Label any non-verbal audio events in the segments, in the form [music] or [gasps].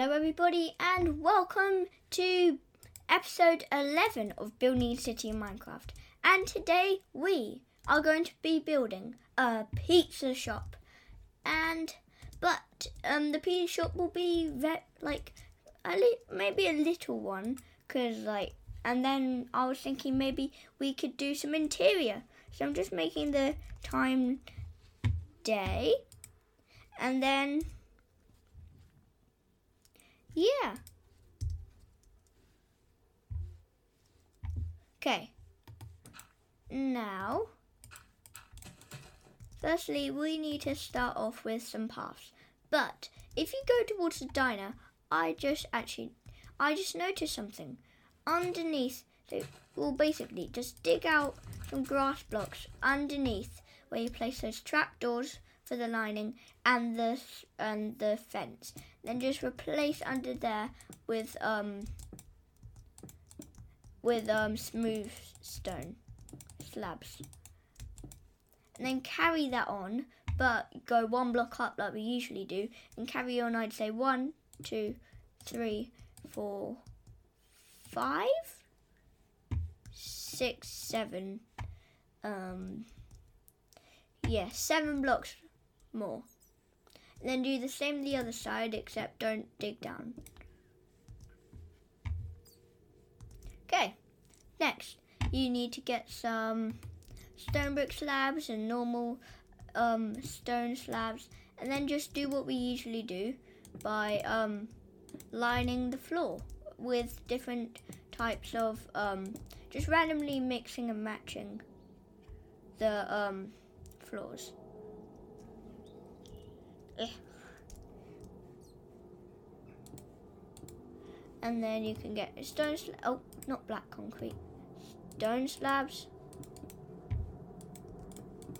Hello, everybody, and welcome to episode 11 of Building City in Minecraft. And today we are going to be building a pizza shop. And but um, the pizza shop will be like a li- maybe a little one, cause like, and then I was thinking maybe we could do some interior. So I'm just making the time day, and then yeah. Okay. Now, firstly, we need to start off with some paths. But if you go towards the diner, I just actually, I just noticed something. Underneath, so, well, basically, just dig out some grass blocks underneath where you place those trapdoors for the lining and the and the fence. Then just replace under there with um with um smooth stone slabs. And then carry that on, but go one block up like we usually do, and carry on. I'd say one, two, three, four, five, six, seven. Um, yeah, seven blocks more. Then do the same the other side, except don't dig down. Okay, next you need to get some stone brick slabs and normal um, stone slabs, and then just do what we usually do by um, lining the floor with different types of um, just randomly mixing and matching the um, floors. And then you can get stone sl- oh, not black concrete, stone slabs.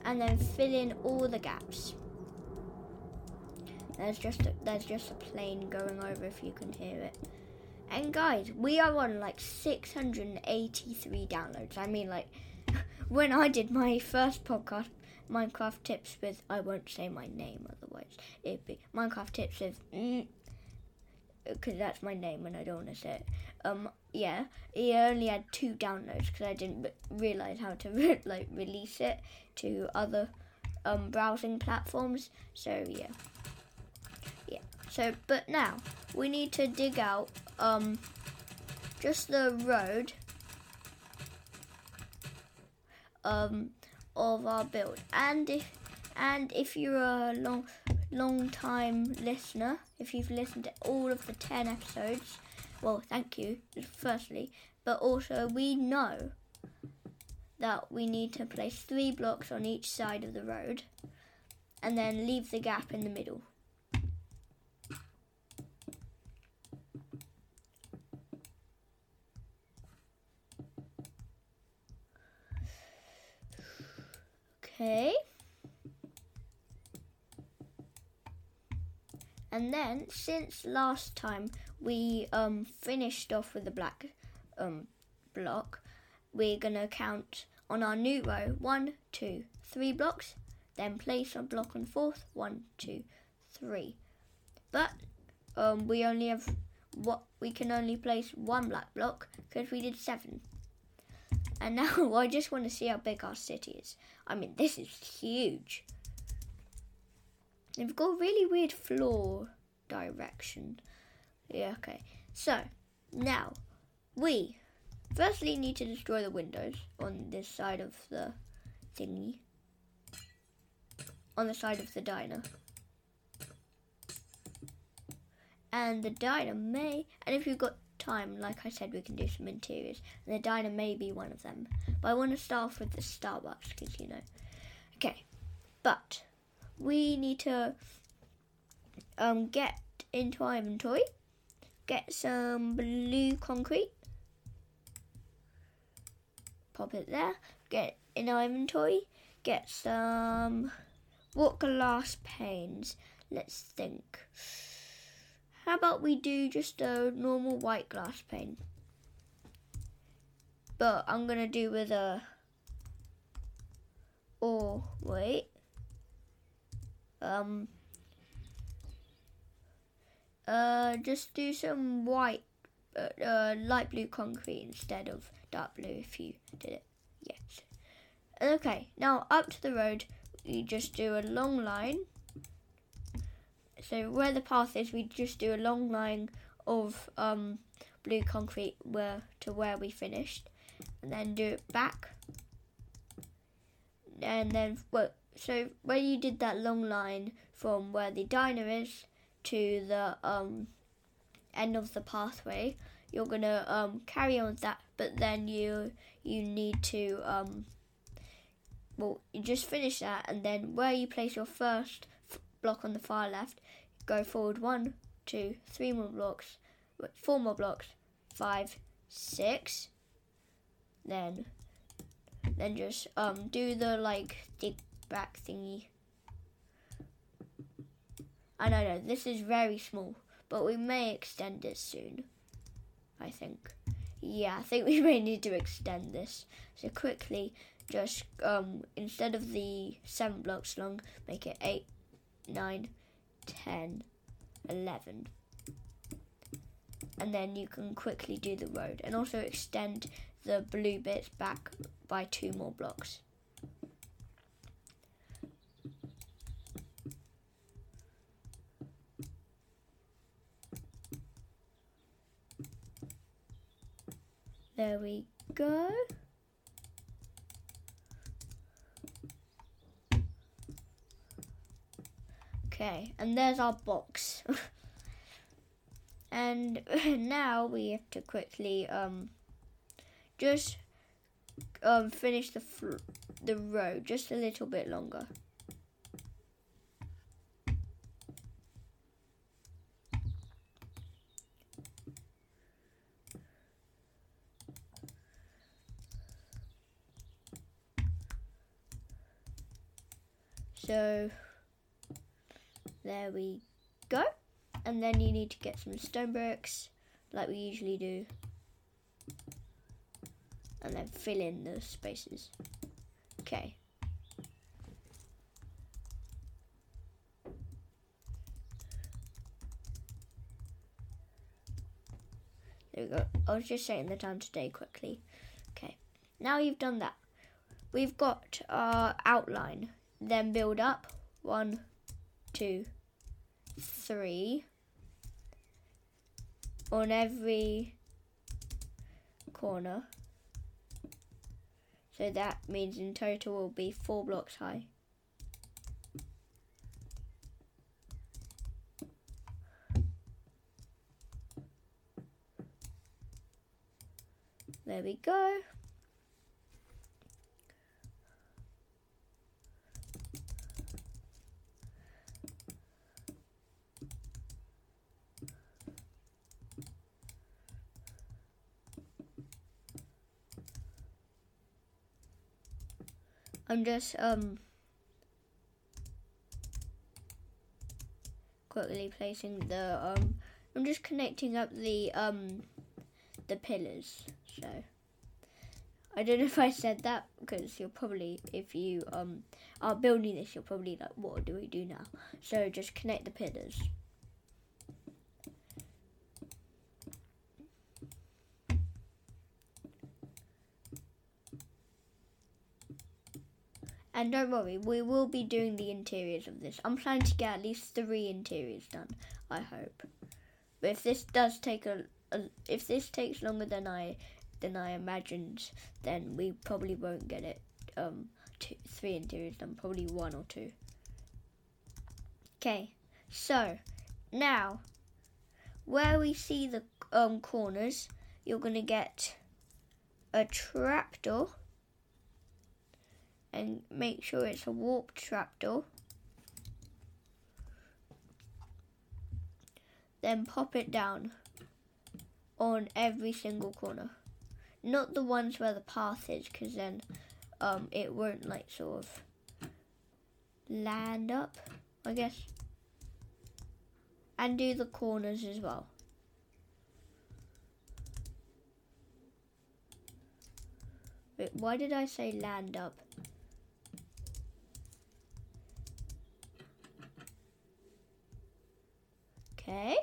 And then fill in all the gaps. There's just a, there's just a plane going over if you can hear it. And guys, we are on like 683 downloads. I mean, like [laughs] when I did my first podcast, Minecraft tips with I won't say my name otherwise it'd be Minecraft tips with because mm, that's my name and I don't want to say it. Um, yeah, he only had two downloads because I didn't realize how to re- [laughs] like release it to other um browsing platforms. So yeah, yeah. So but now we need to dig out um just the road um of our build. And if and if you're a long long time listener, if you've listened to all of the ten episodes, well, thank you, firstly. But also, we know that we need to place three blocks on each side of the road and then leave the gap in the middle. Okay. And then, since last time we um, finished off with the black um, block, we're going to count on our new row one, two, three blocks, then place a block on fourth, one, two, three. But um, we only have what we can only place one black block because we did seven. And now [laughs] I just want to see how big our city is. I mean, this is huge. They've got a really weird floor direction. Yeah, okay. So, now, we firstly need to destroy the windows on this side of the thingy. On the side of the diner. And the diner may, and if you've got time, like I said, we can do some interiors. And the diner may be one of them. But I want to start off with the Starbucks because, you know. Okay. But we need to um, get into our inventory, get some blue concrete, pop it there, get in our inventory, get some what glass panes. Let's think. How about we do just a normal white glass pane? But I'm gonna do with a. Or wait. Um. Uh, just do some white, uh, uh, light blue concrete instead of dark blue if you did it. Yes. Okay, now up to the road, you just do a long line. So where the path is, we just do a long line of um, blue concrete where to where we finished, and then do it back. And then, well, so where you did that long line from where the diner is to the um, end of the pathway, you're gonna um, carry on with that. But then you you need to um, well, you just finish that, and then where you place your first block on the far left, go forward one, two, three more blocks, four more blocks, five, six. Then, then just um do the like dig back thingy. I know. This is very small, but we may extend it soon. I think. Yeah, I think [laughs] we may need to extend this. So quickly, just um, instead of the seven blocks long, make it eight, nine, ten, eleven. And then you can quickly do the road and also extend the blue bits back by two more blocks. There we go. Okay, and there's our box. [laughs] and [laughs] now we have to quickly um just um finish the the road just a little bit longer. So there we go. And then you need to get some stone bricks, like we usually do. And then fill in the spaces. Okay. There we go. I was just setting the time today quickly. Okay. Now you've done that. We've got our outline. Then build up. One, two, three on every corner. So that means in total will be four blocks high. There we go. I'm just um quickly placing the um I'm just connecting up the um the pillars. So I don't know if I said that because you're probably if you um are building this you're probably like what do we do now? So just connect the pillars And don't worry, we will be doing the interiors of this. I'm planning to get at least three interiors done, I hope. But if this does take a, a if this takes longer than I than I imagined, then we probably won't get it um two, three interiors done, probably one or two. Okay, so now where we see the um corners, you're gonna get a trapdoor and make sure it's a warp trapdoor. Then pop it down on every single corner. Not the ones where the path is, because then um, it won't like sort of land up, I guess. And do the corners as well. Wait, why did I say land up? Okay.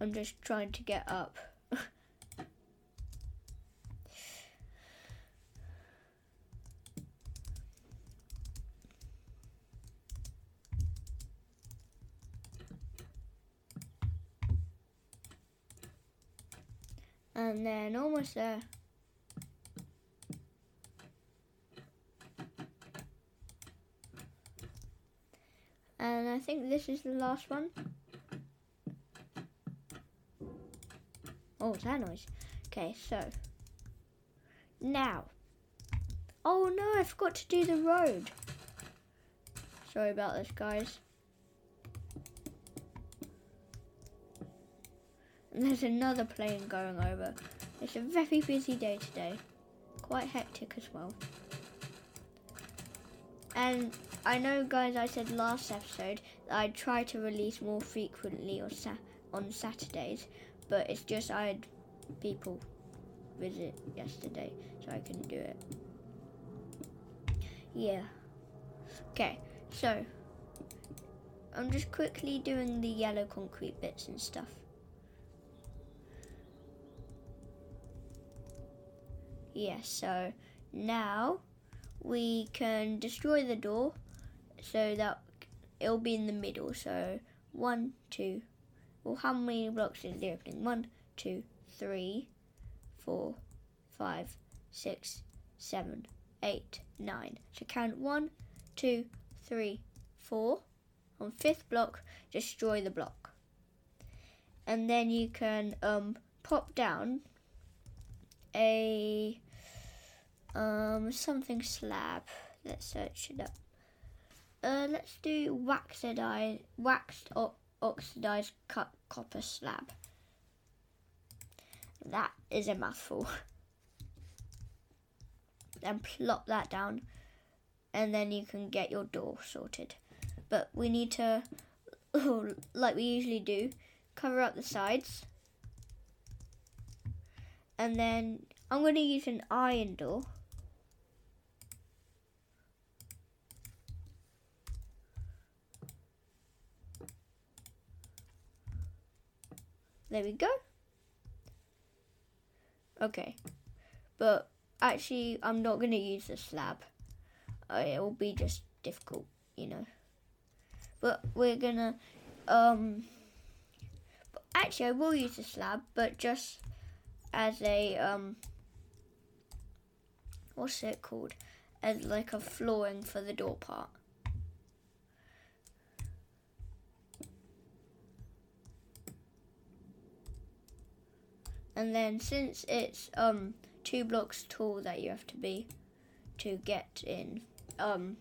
I'm just trying to get up. And then almost there. And I think this is the last one. Oh, is that noise? Okay, so now. Oh no, I forgot to do the road. Sorry about this, guys. [laughs] there's another plane going over. It's a very busy day today. Quite hectic as well. And I know, guys, I said last episode that I'd try to release more frequently or sa- on Saturdays, but it's just I had people visit yesterday, so I couldn't do it. Yeah. Okay, so I'm just quickly doing the yellow concrete bits and stuff. Yes, so now we can destroy the door so that it'll be in the middle. So one, two. Well, how many blocks is the opening? One, two, three, four, five, six, seven, eight, nine. So count one, two, three, four. On fifth block, destroy the block. And then you can um, pop down a um, something slab. Let's search it up. Uh, let's do waxed, waxed o- oxidized copper slab. That is a mouthful. [laughs] then plop that down, and then you can get your door sorted. But we need to, [laughs] like we usually do, cover up the sides. And then I'm going to use an iron door. There we go. Okay. But actually, I'm not going to use the slab. Uh, it will be just difficult, you know. But we're going to... Um, actually, I will use the slab, but just as a... Um, what's it called? As like a flooring for the door part. And then since it's um two blocks tall that you have to be to get in um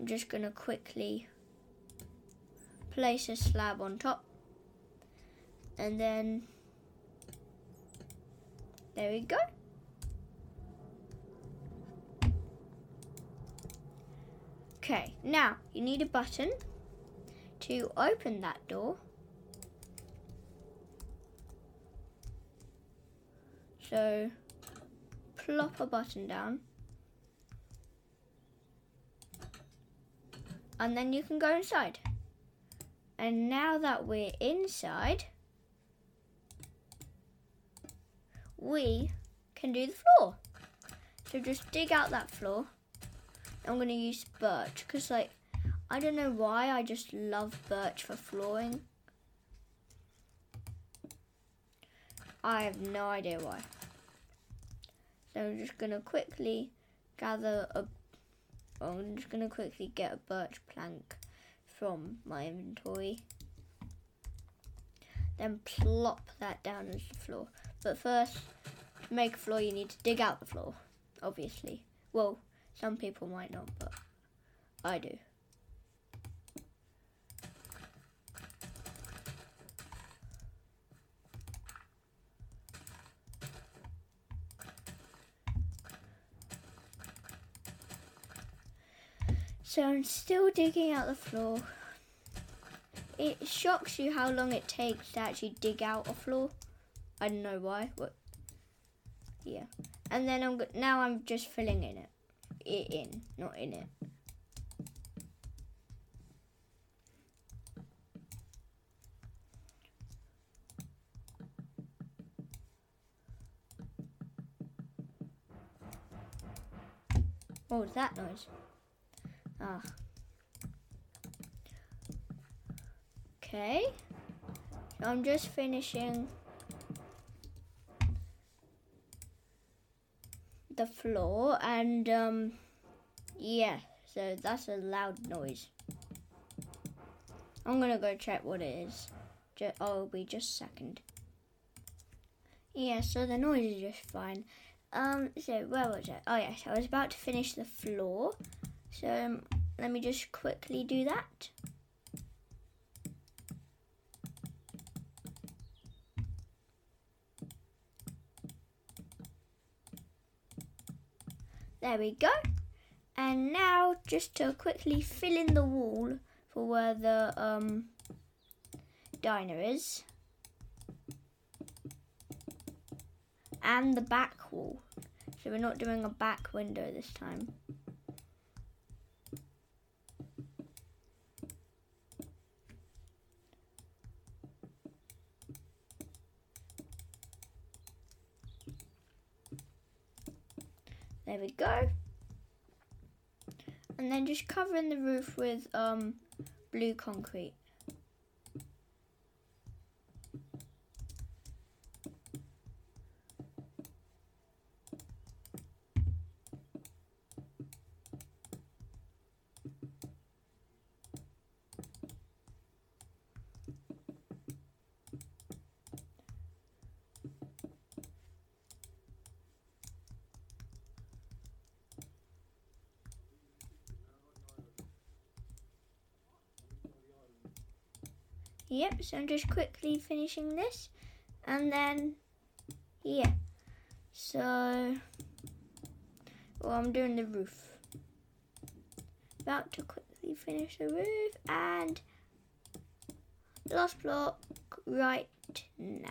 I'm just gonna quickly place a slab on top. And then there we go. Okay now you need a button to open that door So plop a button down. And then you can go inside. And now that we're inside, we can do the floor. So just dig out that floor. I'm going to use birch because like I don't know why I just love birch for flooring. I have no idea why. So I'm just gonna quickly gather a. Well, I'm just gonna quickly get a birch plank from my inventory. Then plop that down as the floor. But first, to make a floor, you need to dig out the floor, obviously. Well, some people might not, but I do. So I'm still digging out the floor. It shocks you how long it takes to actually dig out a floor. I don't know why. but Yeah. And then I'm now I'm just filling in it, it in, not in it. What was that noise? Ah. Okay. So I'm just finishing the floor and um yeah, so that's a loud noise. I'm gonna go check what it is. Just, oh, it'll be just a second. Yeah, so the noise is just fine. Um, so where was I? Oh yes, I was about to finish the floor. So um, let me just quickly do that. There we go. And now just to quickly fill in the wall for where the um, diner is. And the back wall. So we're not doing a back window this time. There we go. And then just covering the roof with um, blue concrete. So I'm just quickly finishing this. And then, yeah. So, well, I'm doing the roof. About to quickly finish the roof and last block right now.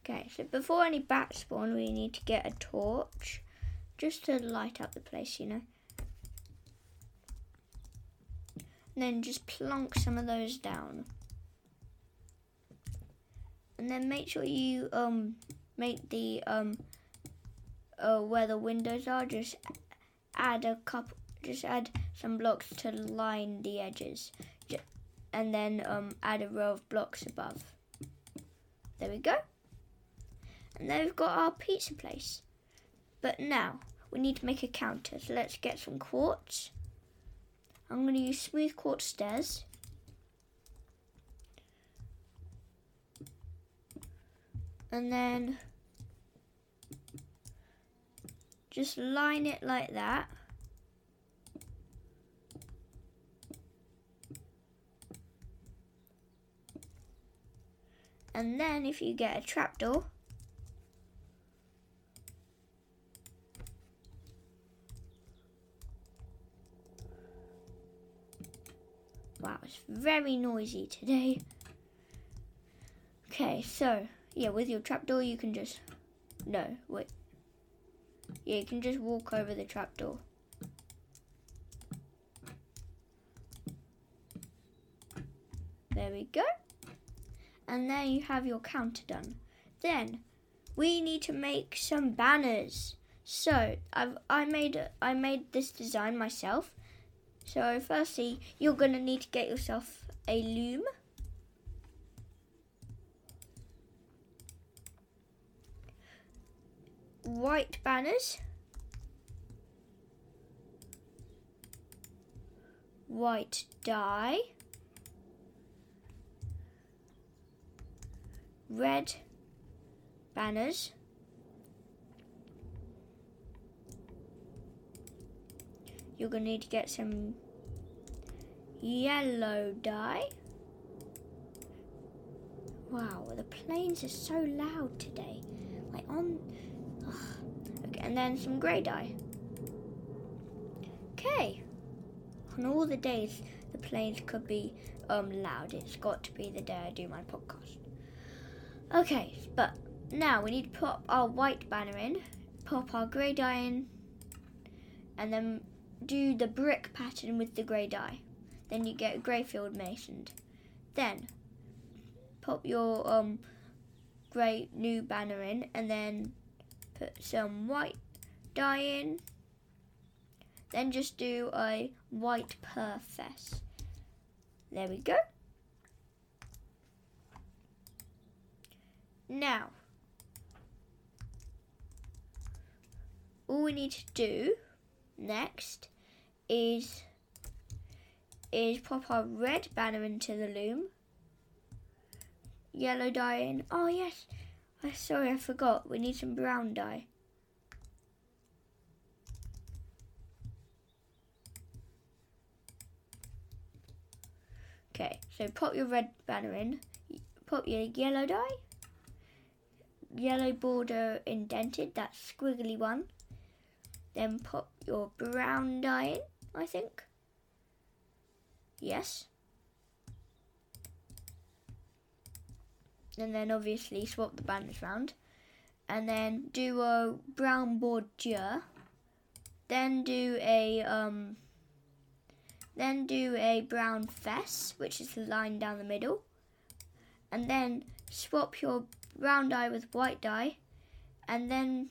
Okay, so before any bats spawn, we need to get a torch just to light up the place, you know. And then just plonk some of those down and then make sure you um make the um uh, where the windows are just add a couple just add some blocks to line the edges. And then um add a row of blocks above. There we go. And then we've got our pizza place. But now we need to make a counter. So let's get some quartz. I'm going to use smooth quartz stairs and then just line it like that. And then if you get a trapdoor, Wow, it's very noisy today. Okay, so yeah, with your trapdoor you can just no, wait. Yeah, you can just walk over the trapdoor. There we go. And there you have your counter done. Then we need to make some banners. So I've I made I made this design myself. So firstly, you're gonna need to get yourself a loom. White banners, white dye, red banners, you're going to need to get some yellow dye. Wow, the planes are so loud today. Like on and then some grey dye. Okay. On all the days the planes could be um loud, it's got to be the day I do my podcast. Okay, but now we need to pop our white banner in, pop our grey dye in, and then do the brick pattern with the grey dye. Then you get a grey field masoned. Then pop your um grey new banner in, and then put some white dye in Then just do a white perfess. There we go. Now, all we need to do next is is pop our red banner into the loom. Yellow dye in. Oh yes, I sorry I forgot. We need some brown dye. Okay, so pop your red banner in. Pop your yellow dye. Yellow border indented, that squiggly one. Then pop your brown dye in, I think. Yes. And then obviously swap the banners round. And then do a brown border. Then do a um then do a brown fess, which is the line down the middle. And then swap your brown dye with white dye. And then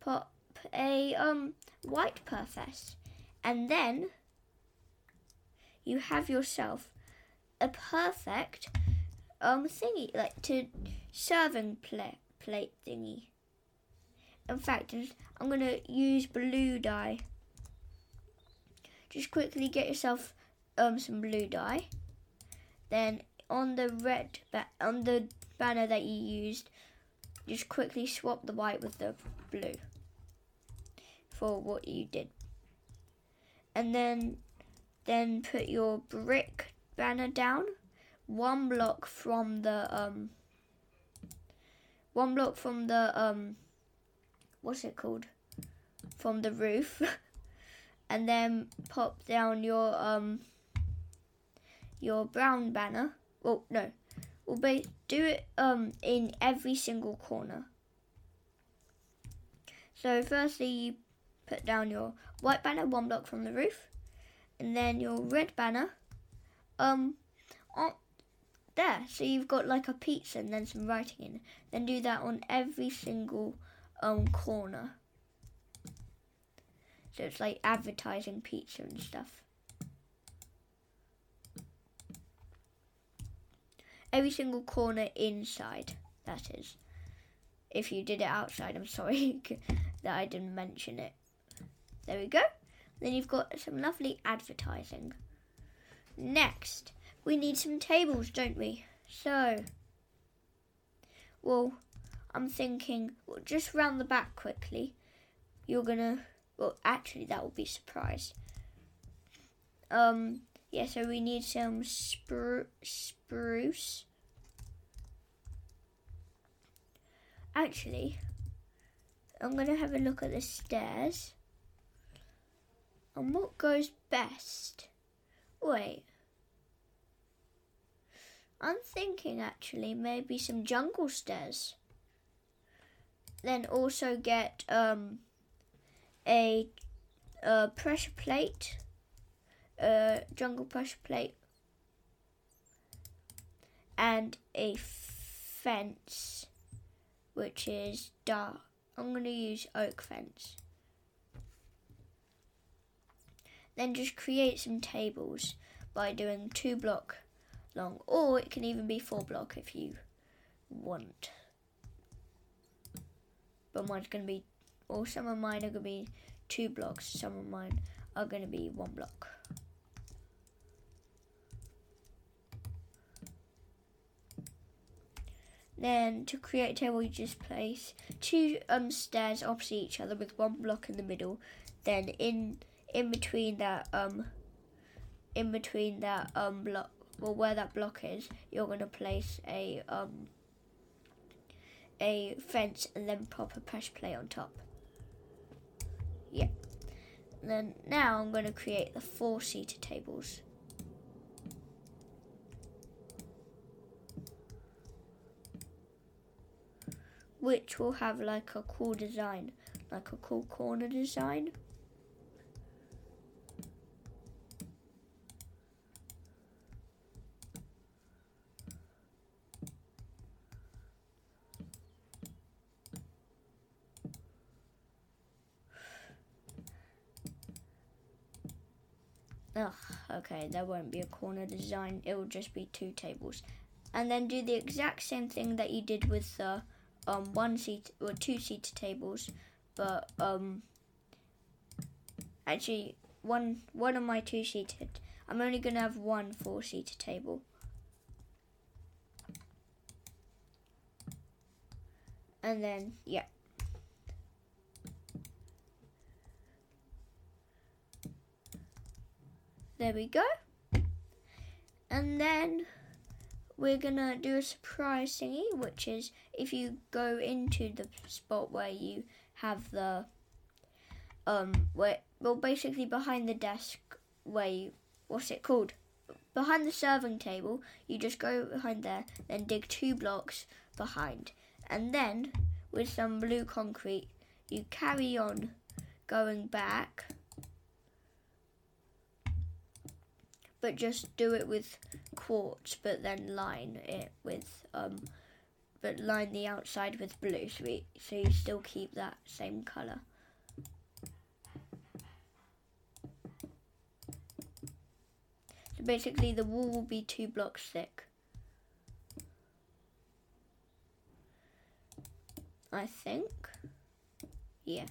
pop a um white perfess. And then you have yourself a perfect um thingy, like to serving plate plate thingy. In fact, I'm gonna use blue dye. Just quickly get yourself um some blue dye. Then on the red on the banner that you used, just quickly swap the white with the blue for what you did. And then then put your brick banner down one block from the um one block from the um what's it called? From the roof. [laughs] And then pop down your um your brown banner. Well no. We'll be, do it um in every single corner. So firstly you put down your white banner one block from the roof. And then your red banner um on there. So you've got like a pizza and then some writing in. Then do that on every single um corner. So it's like advertising pizza and stuff. Every single corner inside that is. If you did it outside i'm sorry [laughs] that i didn't mention it. There we go. Then you've got some lovely advertising. Next, we need some tables, don't we? So, well, I'm thinking, well, just round the back quickly. You're gonna, well, actually, that will be surprise. Um, yeah, so we need some spru- spruce. Actually, I'm gonna have a look at the stairs. And what goes best? Wait. I'm thinking actually maybe some jungle stairs. Then also get um, a, a pressure plate, a jungle pressure plate, and a fence, which is dark. I'm going to use oak fence. Then just create some tables by doing two block long, or it can even be four block if you want. But mine's going to be, or some of mine are going to be two blocks, some of mine are going to be one block. Then to create a table, you just place two um, stairs opposite each other with one block in the middle. Then in in between that um in between that um block well where that block is you're going to place a um a fence and then pop a pressure plate on top. Yeah. And then now I'm going to create the four seater tables. Which will have like a cool design like a cool corner design Ugh, okay, there won't be a corner design. It will just be two tables. And then do the exact same thing that you did with the um, one seat or two seater tables, but um, actually one one of my two seated. I'm only gonna have one four seater table. And then yeah. There we go. And then we're gonna do a surprise thingy, which is if you go into the spot where you have the um where well basically behind the desk where you what's it called behind the serving table you just go behind there then dig two blocks behind and then with some blue concrete you carry on going back but just do it with quartz, but then line it with um, but line the outside with blue, so, we, so you still keep that same color. So basically, the wall will be two blocks thick. I think. Yeah.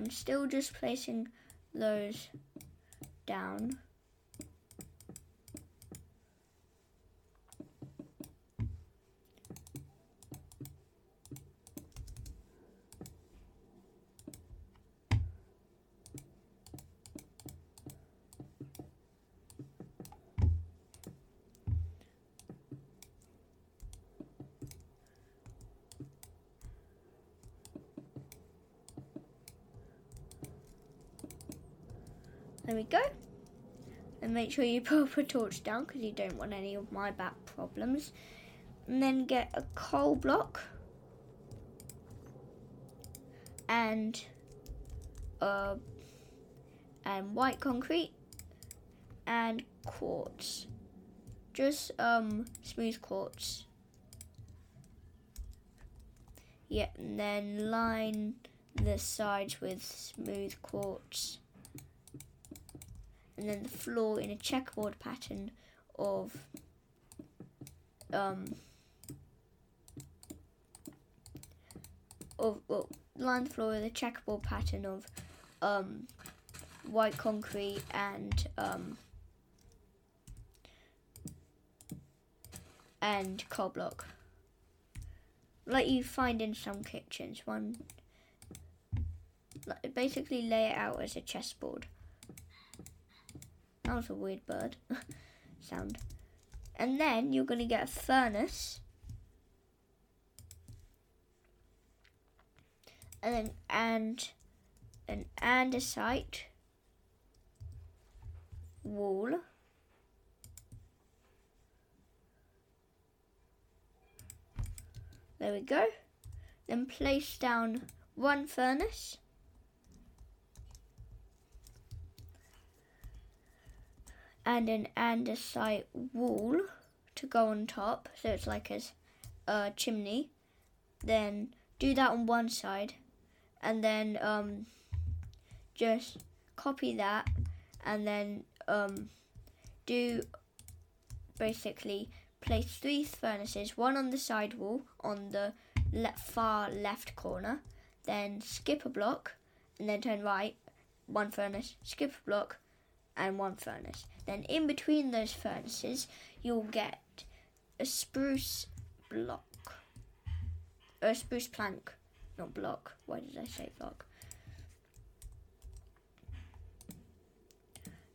I'm still just placing those down. We go. And make sure you [laughs] put a torch down because you don't want any of my back problems. And then get a coal block and uh, and white concrete and quartz. Just um smooth quartz. Yeah, and then line the sides with smooth quartz and then the floor in a checkerboard pattern of um, of well, line the floor with a checkerboard pattern of um, white concrete and um, and coal block, like you find in some kitchens. One, basically lay it out as a chessboard. That was a weird bird [laughs] sound. And then you're going to get a furnace. And then and an andesite wall. There we go. Then place down one furnace. And an andesite wall to go on top, so it's like a uh, chimney. Then do that on one side, and then um, just copy that, and then um, do basically place three furnaces, one on the side wall on the le- far left corner, then skip a block, and then turn right, one furnace, skip a block, and one furnace. Then in between those furnaces, you'll get a spruce block, a spruce plank, not block. Why did I say block?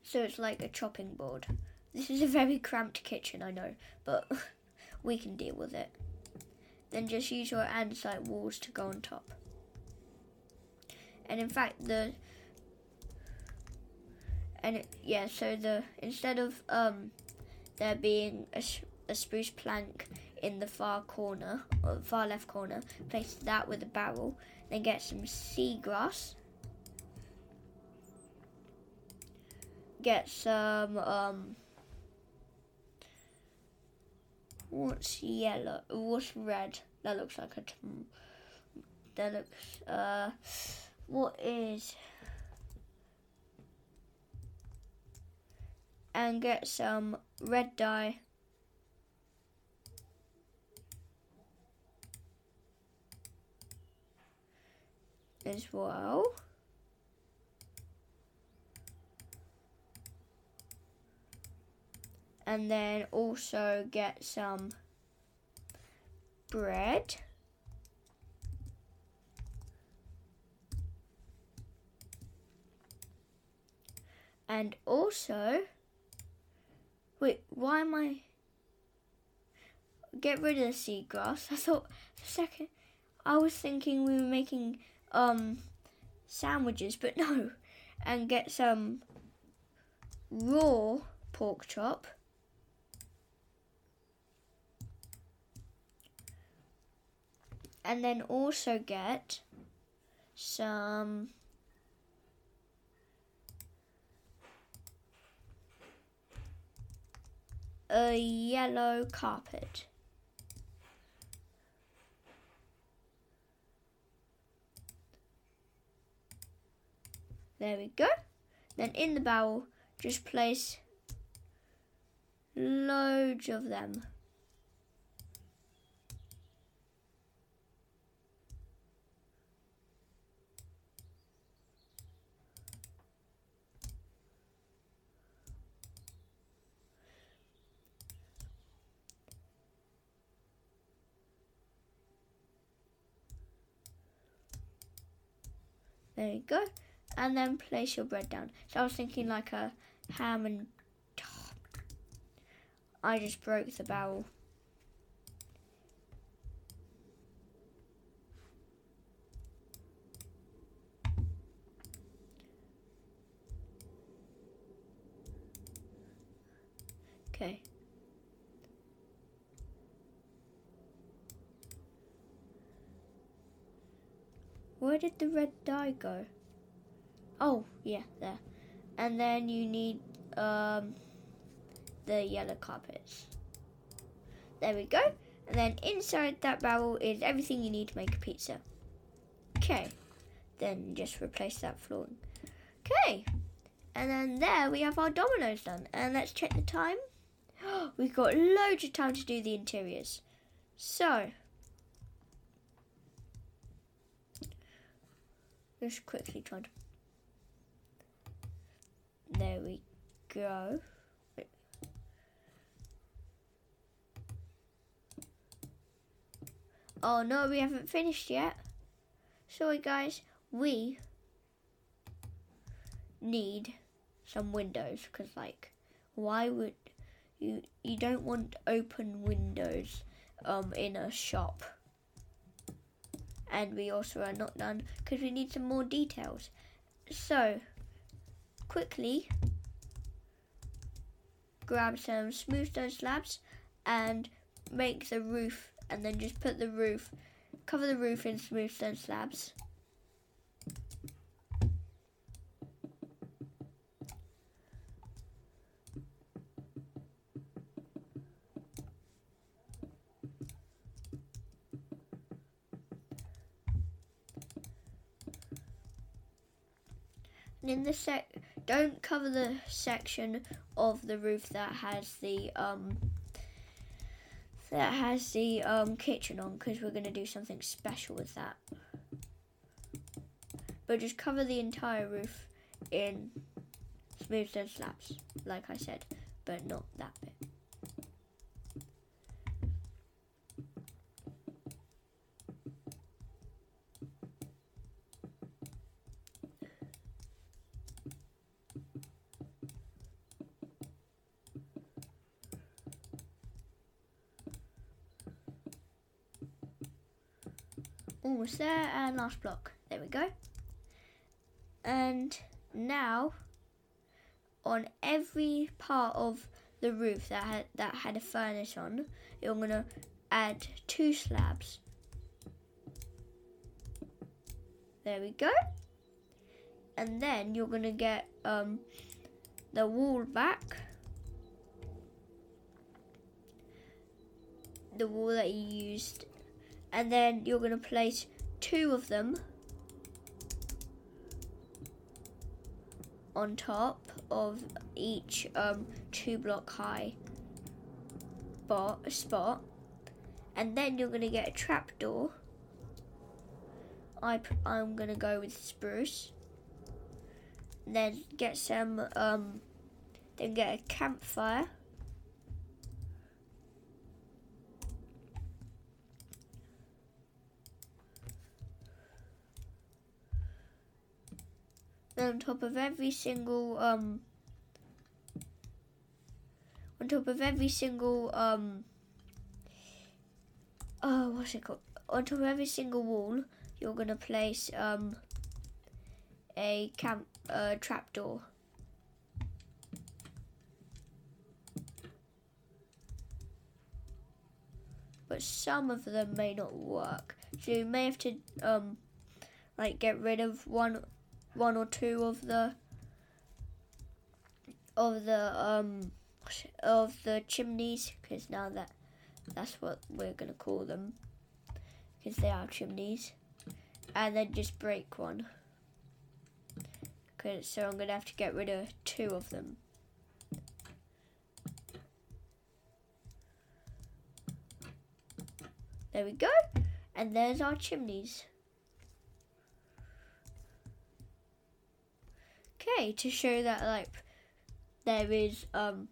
So it's like a chopping board. This is a very cramped kitchen, I know, but [laughs] we can deal with it. Then just use your andesite walls to go on top. And in fact, the and it, yeah, so the instead of um, there being a, a spruce plank in the far corner or far left corner, place that with a barrel. Then get some seagrass. Get some um, what's yellow? What's red? That looks like a that looks. Uh, what is? And get some red dye. As well. and then also get some bread. And also, wait, why am I? Get rid of the seagrass. [laughs] I thought for a second, I was thinking we were making um sandwiches, but [laughs] no. And get some raw pork chop. and then also get some a yellow carpet. There we go. Then in the barrel, just place loads of them. There you go. And then place your bread down. So I was thinking like a ham and I just broke the barrel. Okay. Where did the red dye go? Oh, yeah, there. And then you need um, the yellow carpets. There we go. And then inside that barrel is everything you need to make a pizza. Okay. Then just replace that flooring. Okay. And then there we have our Domino's done. And let's check the time. [gasps] We've got loads of time to do the interiors. So, Just quickly try to. There we go. Oh no, we haven't finished yet. Sorry guys, we need some windows because like why would you you don't want open windows um in a shop and we also are not done because we need some more details. So, quickly grab some smooth stone slabs and make the roof and then just put the roof, cover the roof in smooth stone slabs. The sec don't cover the section of the roof that has the um that has the um kitchen on because we're to do something special with that. But just cover the entire roof in smooth stone slabs like I said but not that bit almost there and last block. There we go. And now on every part of the roof that had that had a furnace on you're gonna add two slabs. There we go. And then you're gonna get um, the wall back. The wall that you used. And then you're to place two of them on top of each um, two block high spot, spot and then you're going to get a trapdoor. I, I'm going to go with spruce. then get some, um, then get a campfire. Then on top of every single um on top of every single um oh what's it called? On top of every single wall you're gonna place um a camp uh, trapdoor. But some of them may not work. So you may have to um like get rid of one one or two of the of the um of the chimneys because now that that's what we're gonna call them because they are chimneys. And then just break one. Cause, so I'm gonna have to get rid of two of them. There we go. And there's our chimneys okay to show that like there is um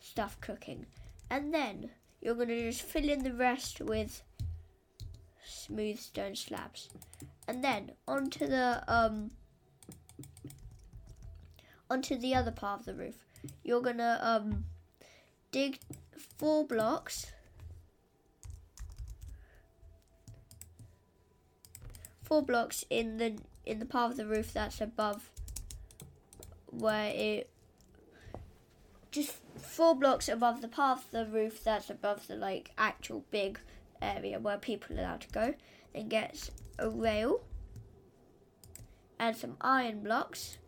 stuff cooking. And then you're to just fill in the rest with smooth stone slabs. And then onto the um onto the other part of the roof you're to um dig four blocks. Four blocks in the in the part of the roof that's above where it just four blocks above the path, the roof that's above the like actual big area where people are allowed to go. Then gets a rail and some iron blocks.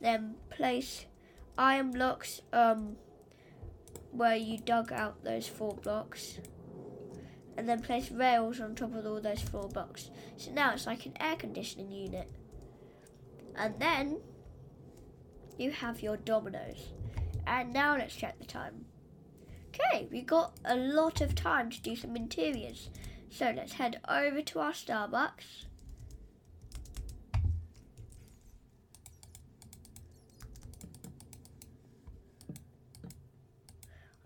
Then place iron blocks um, where you dug out those four blocks. And then place rails on top of all those four blocks. So now it's like an air conditioning unit. And then you have your Domino's. And now let's check the time. Okay, we got a lot of time to do some interiors. So let's head over to our Starbucks.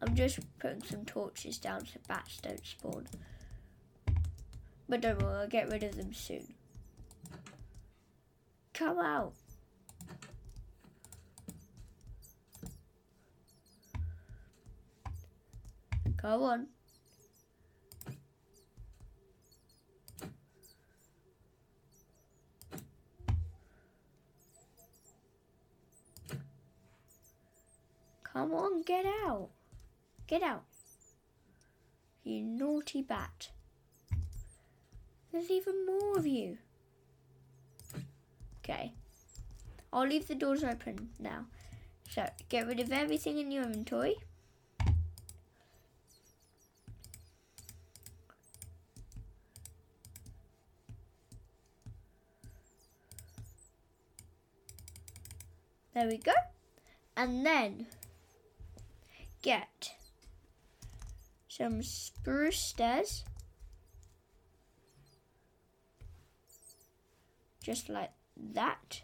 I'm just putting some torches down so bats don't spawn. But don't worry, I'll get rid of them soon. Come out. Go on. Come on, get out. Get out. You naughty bat. There's even more of you. Okay. I'll leave the doors open now. So, get rid of everything in your inventory. There we go. And then get some spruce stairs. Just like that.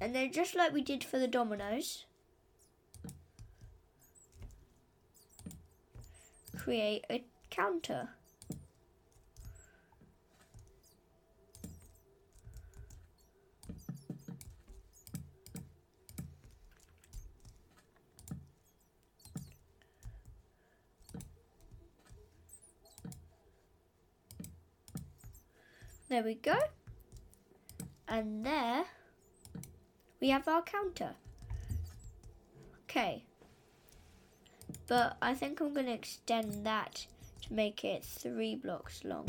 And then just like we did for the Domino's, create a counter. There we go. And there we have our counter. Okay. But I think I'm going to extend that to make it three blocks long.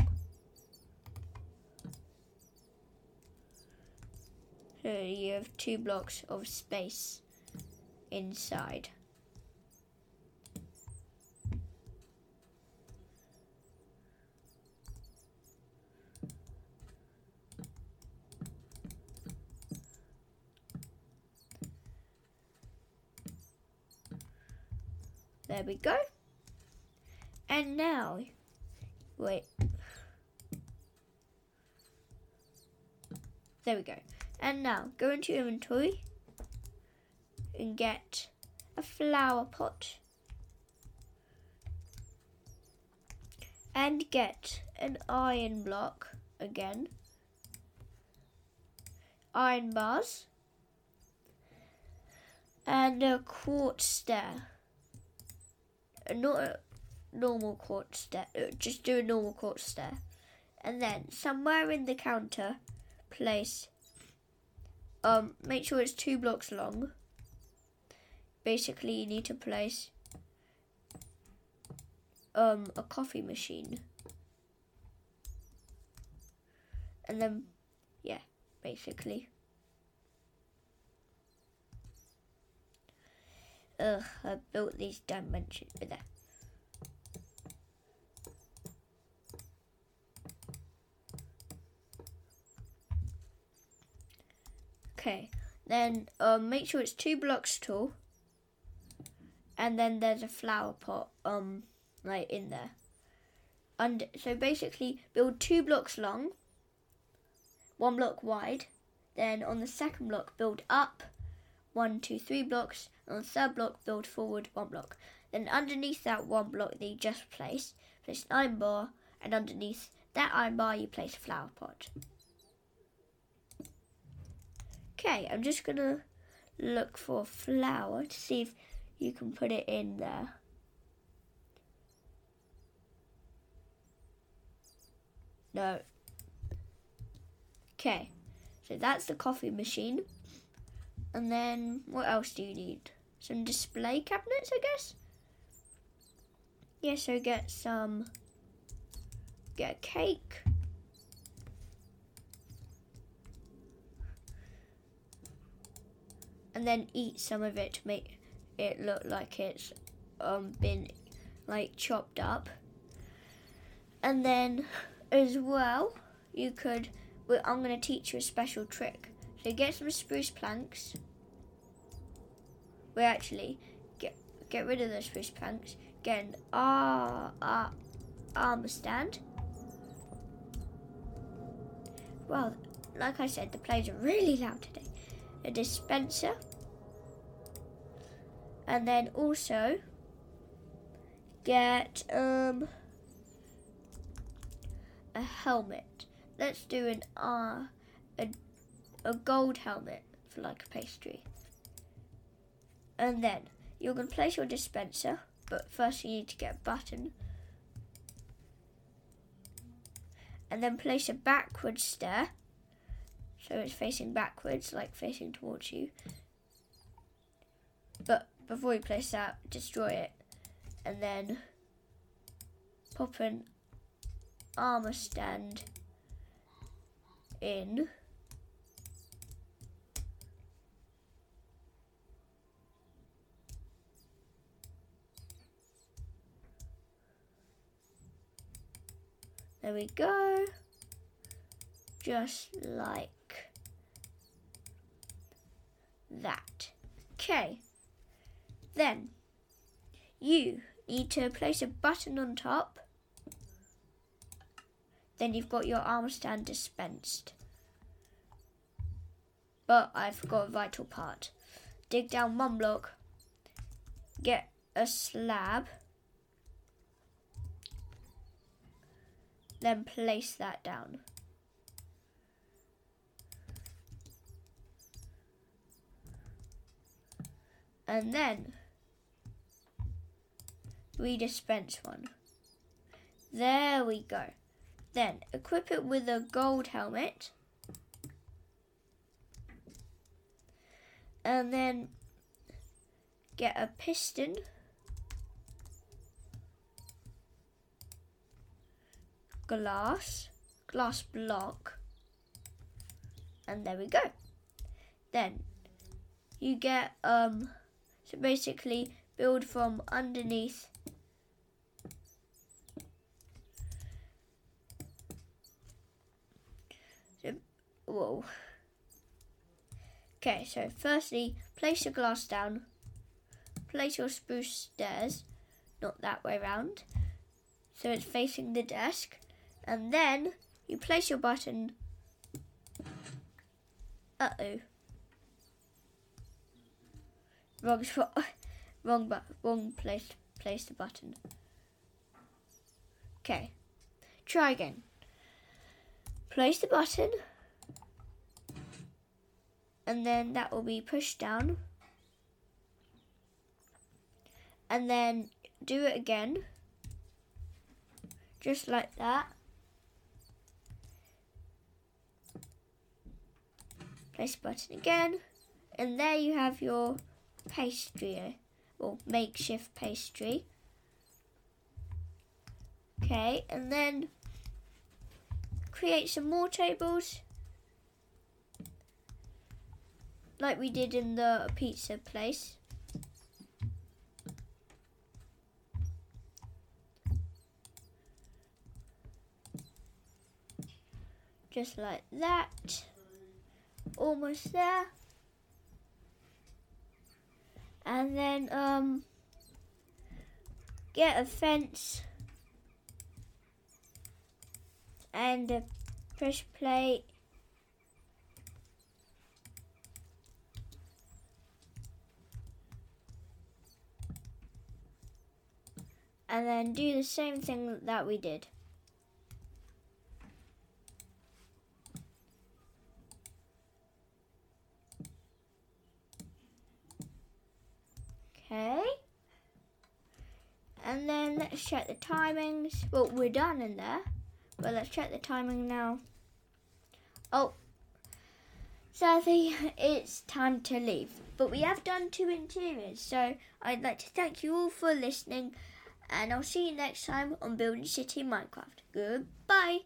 So you have two blocks of space inside. There we go. And now, wait. There we go. And now, go into inventory and get a flower pot. And get an iron block again. Iron bars. And a quartz stair. Not a normal quartz stair. uh, Just do a normal quartz stair. And then somewhere in the counter, place. Um, make sure it's two blocks long. Basically, you need to place um a coffee machine. And then, yeah, basically. Ugh, I built these dimensions with that. Okay, then um, make sure it's two blocks tall, and then there's a flower pot um like in there. And so basically, build two blocks long, one block wide. Then on the second block, build up one, two, three blocks. And on the third block, build forward one block. Then underneath that one block that you just placed, place an iron bar, and underneath that iron bar, you place a flower pot. Okay, I'm just gonna look for a flower to see if you can put it in there. No. Okay, so that's the coffee machine. And then what else do you need? Some display cabinets, I guess? Yeah, so get some. Get a cake. And then eat some of it to make it look like it's um, been like chopped up. And then as well, you could. Well, I'm going to teach you a special trick. So get some spruce planks. We actually get get rid of those spruce planks. Get an ar, ar, armor stand. Well, like I said, the players are really loud today. A dispenser. And then also get um a helmet. Let's do an uh, a a gold helmet for like a pastry. And then you're gonna place your dispenser, but first you need to get a button. And then place a backward stair. So it's facing backwards, like facing towards you. But before you place that, destroy it. And then pop an armor stand in. There we go. Just like that. Okay. Then you need to place a button on top. Then you've got your arm stand dispensed. But I forgot a vital part. Dig down one block, get a slab, then place that down. And then we dispense one. There we go. Then equip it with a gold helmet. And then get a piston. Glass, glass block. And there we go. Then you get um so basically build from underneath so, whoa. Okay, so firstly, place your glass down, place your spruce stairs, not that way round. So it's facing the desk. And then you place your button. Uh oh. Wrong [laughs] spot. Wrong but wrong place place the button. Okay. Try again. Place the button and then that will be pushed down and then do it again just like that the button again and there you have your pastry or makeshift pastry okay and then create some more tables like we did in the pizza place. Just like that. Almost there. And then um get a fence and a pressure plate and then do the same thing that we did. Okay. And then let's check the timings. Well, we're done in there. But let's check the timing now. Oh, sadly, it's time to leave. But we have done two interiors, so I'd like to thank you all for listening and I'll see you next time on Building City Minecraft. Goodbye.